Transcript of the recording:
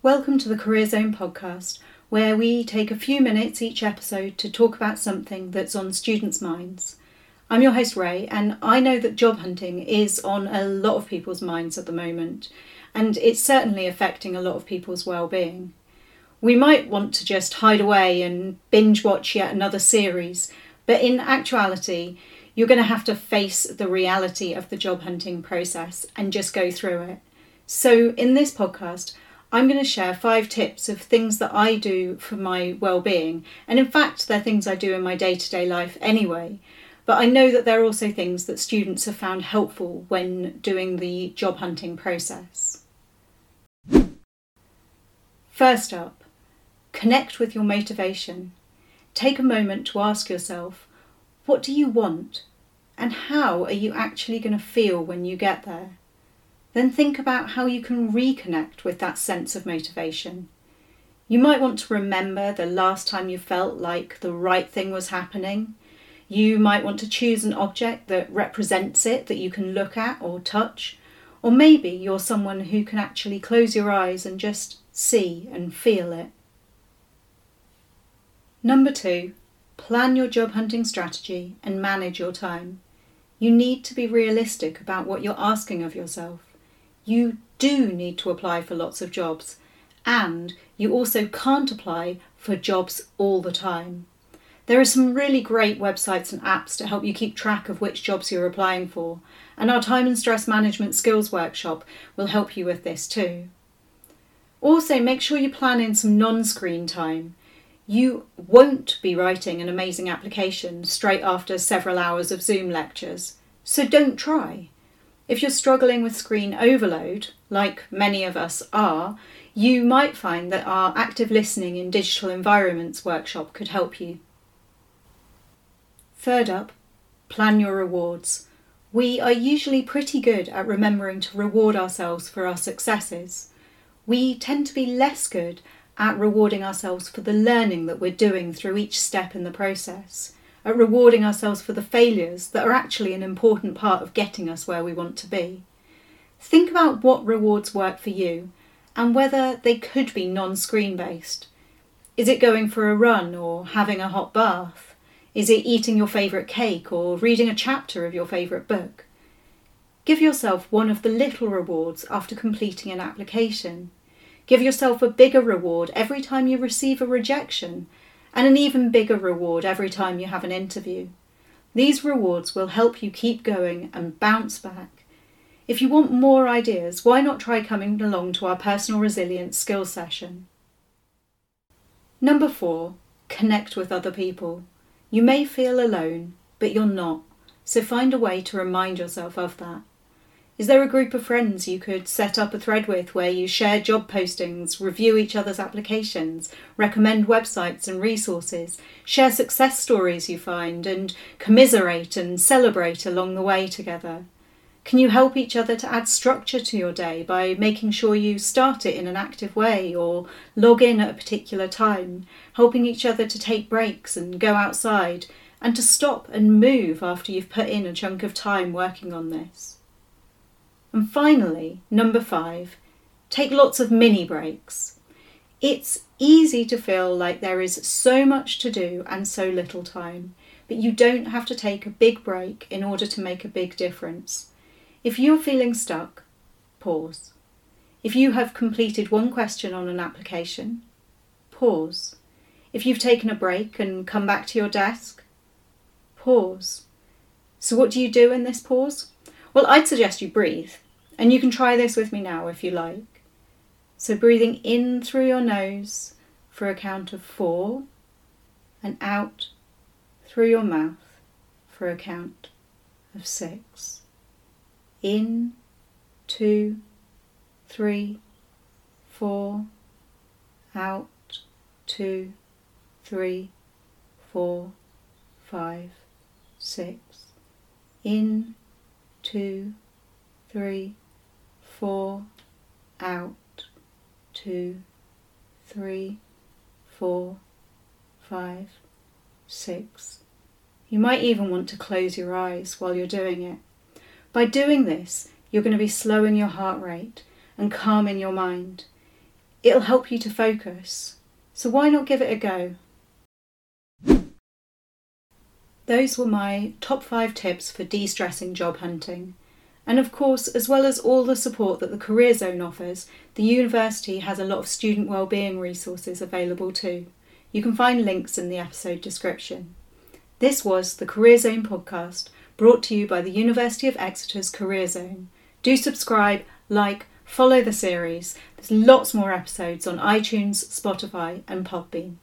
Welcome to the Career Zone podcast, where we take a few minutes each episode to talk about something that's on students' minds. I'm your host, Ray, and I know that job hunting is on a lot of people's minds at the moment, and it's certainly affecting a lot of people's well-being. We might want to just hide away and binge watch yet another series, but in actuality, you're going to have to face the reality of the job hunting process and just go through it. So, in this podcast, I'm going to share five tips of things that I do for my well-being, and in fact, they're things I do in my day-to-day life anyway. But I know that they're also things that students have found helpful when doing the job hunting process. First up, connect with your motivation. Take a moment to ask yourself, what do you want? And how are you actually going to feel when you get there? Then think about how you can reconnect with that sense of motivation. You might want to remember the last time you felt like the right thing was happening. You might want to choose an object that represents it that you can look at or touch. Or maybe you're someone who can actually close your eyes and just see and feel it. Number two, plan your job hunting strategy and manage your time. You need to be realistic about what you're asking of yourself you do need to apply for lots of jobs, and you also can't apply for jobs all the time. There are some really great websites and apps to help you keep track of which jobs you're applying for, and our time and stress management skills workshop will help you with this too. Also, make sure you plan in some non screen time. You won't be writing an amazing application straight after several hours of Zoom lectures, so don't try. If you're struggling with screen overload, like many of us are, you might find that our active listening in digital environments workshop could help you. Third up, plan your rewards. We are usually pretty good at remembering to reward ourselves for our successes. We tend to be less good at rewarding ourselves for the learning that we're doing through each step in the process at rewarding ourselves for the failures that are actually an important part of getting us where we want to be. Think about what rewards work for you and whether they could be non screen based. Is it going for a run or having a hot bath? Is it eating your favourite cake or reading a chapter of your favourite book? Give yourself one of the little rewards after completing an application. Give yourself a bigger reward every time you receive a rejection and an even bigger reward every time you have an interview. These rewards will help you keep going and bounce back. If you want more ideas, why not try coming along to our personal resilience skill session? Number four, connect with other people. You may feel alone, but you're not, so find a way to remind yourself of that. Is there a group of friends you could set up a thread with where you share job postings, review each other's applications, recommend websites and resources, share success stories you find, and commiserate and celebrate along the way together? Can you help each other to add structure to your day by making sure you start it in an active way or log in at a particular time, helping each other to take breaks and go outside, and to stop and move after you've put in a chunk of time working on this? And finally, number five, take lots of mini breaks. It's easy to feel like there is so much to do and so little time, but you don't have to take a big break in order to make a big difference. If you're feeling stuck, pause. If you have completed one question on an application, pause. If you've taken a break and come back to your desk, pause. So, what do you do in this pause? Well, I'd suggest you breathe, and you can try this with me now if you like. So, breathing in through your nose for a count of four, and out through your mouth for a count of six. In, two, three, four, out, two, three, four, five, six. In, two, three, four, out, two, three, four, five, six. You might even want to close your eyes while you're doing it. By doing this, you're going to be slowing your heart rate and calming your mind. It'll help you to focus. So why not give it a go? Those were my top five tips for de stressing job hunting. And of course, as well as all the support that the Career Zone offers, the university has a lot of student wellbeing resources available too. You can find links in the episode description. This was the Career Zone podcast brought to you by the University of Exeter's Career Zone. Do subscribe, like, follow the series. There's lots more episodes on iTunes, Spotify, and Podbean.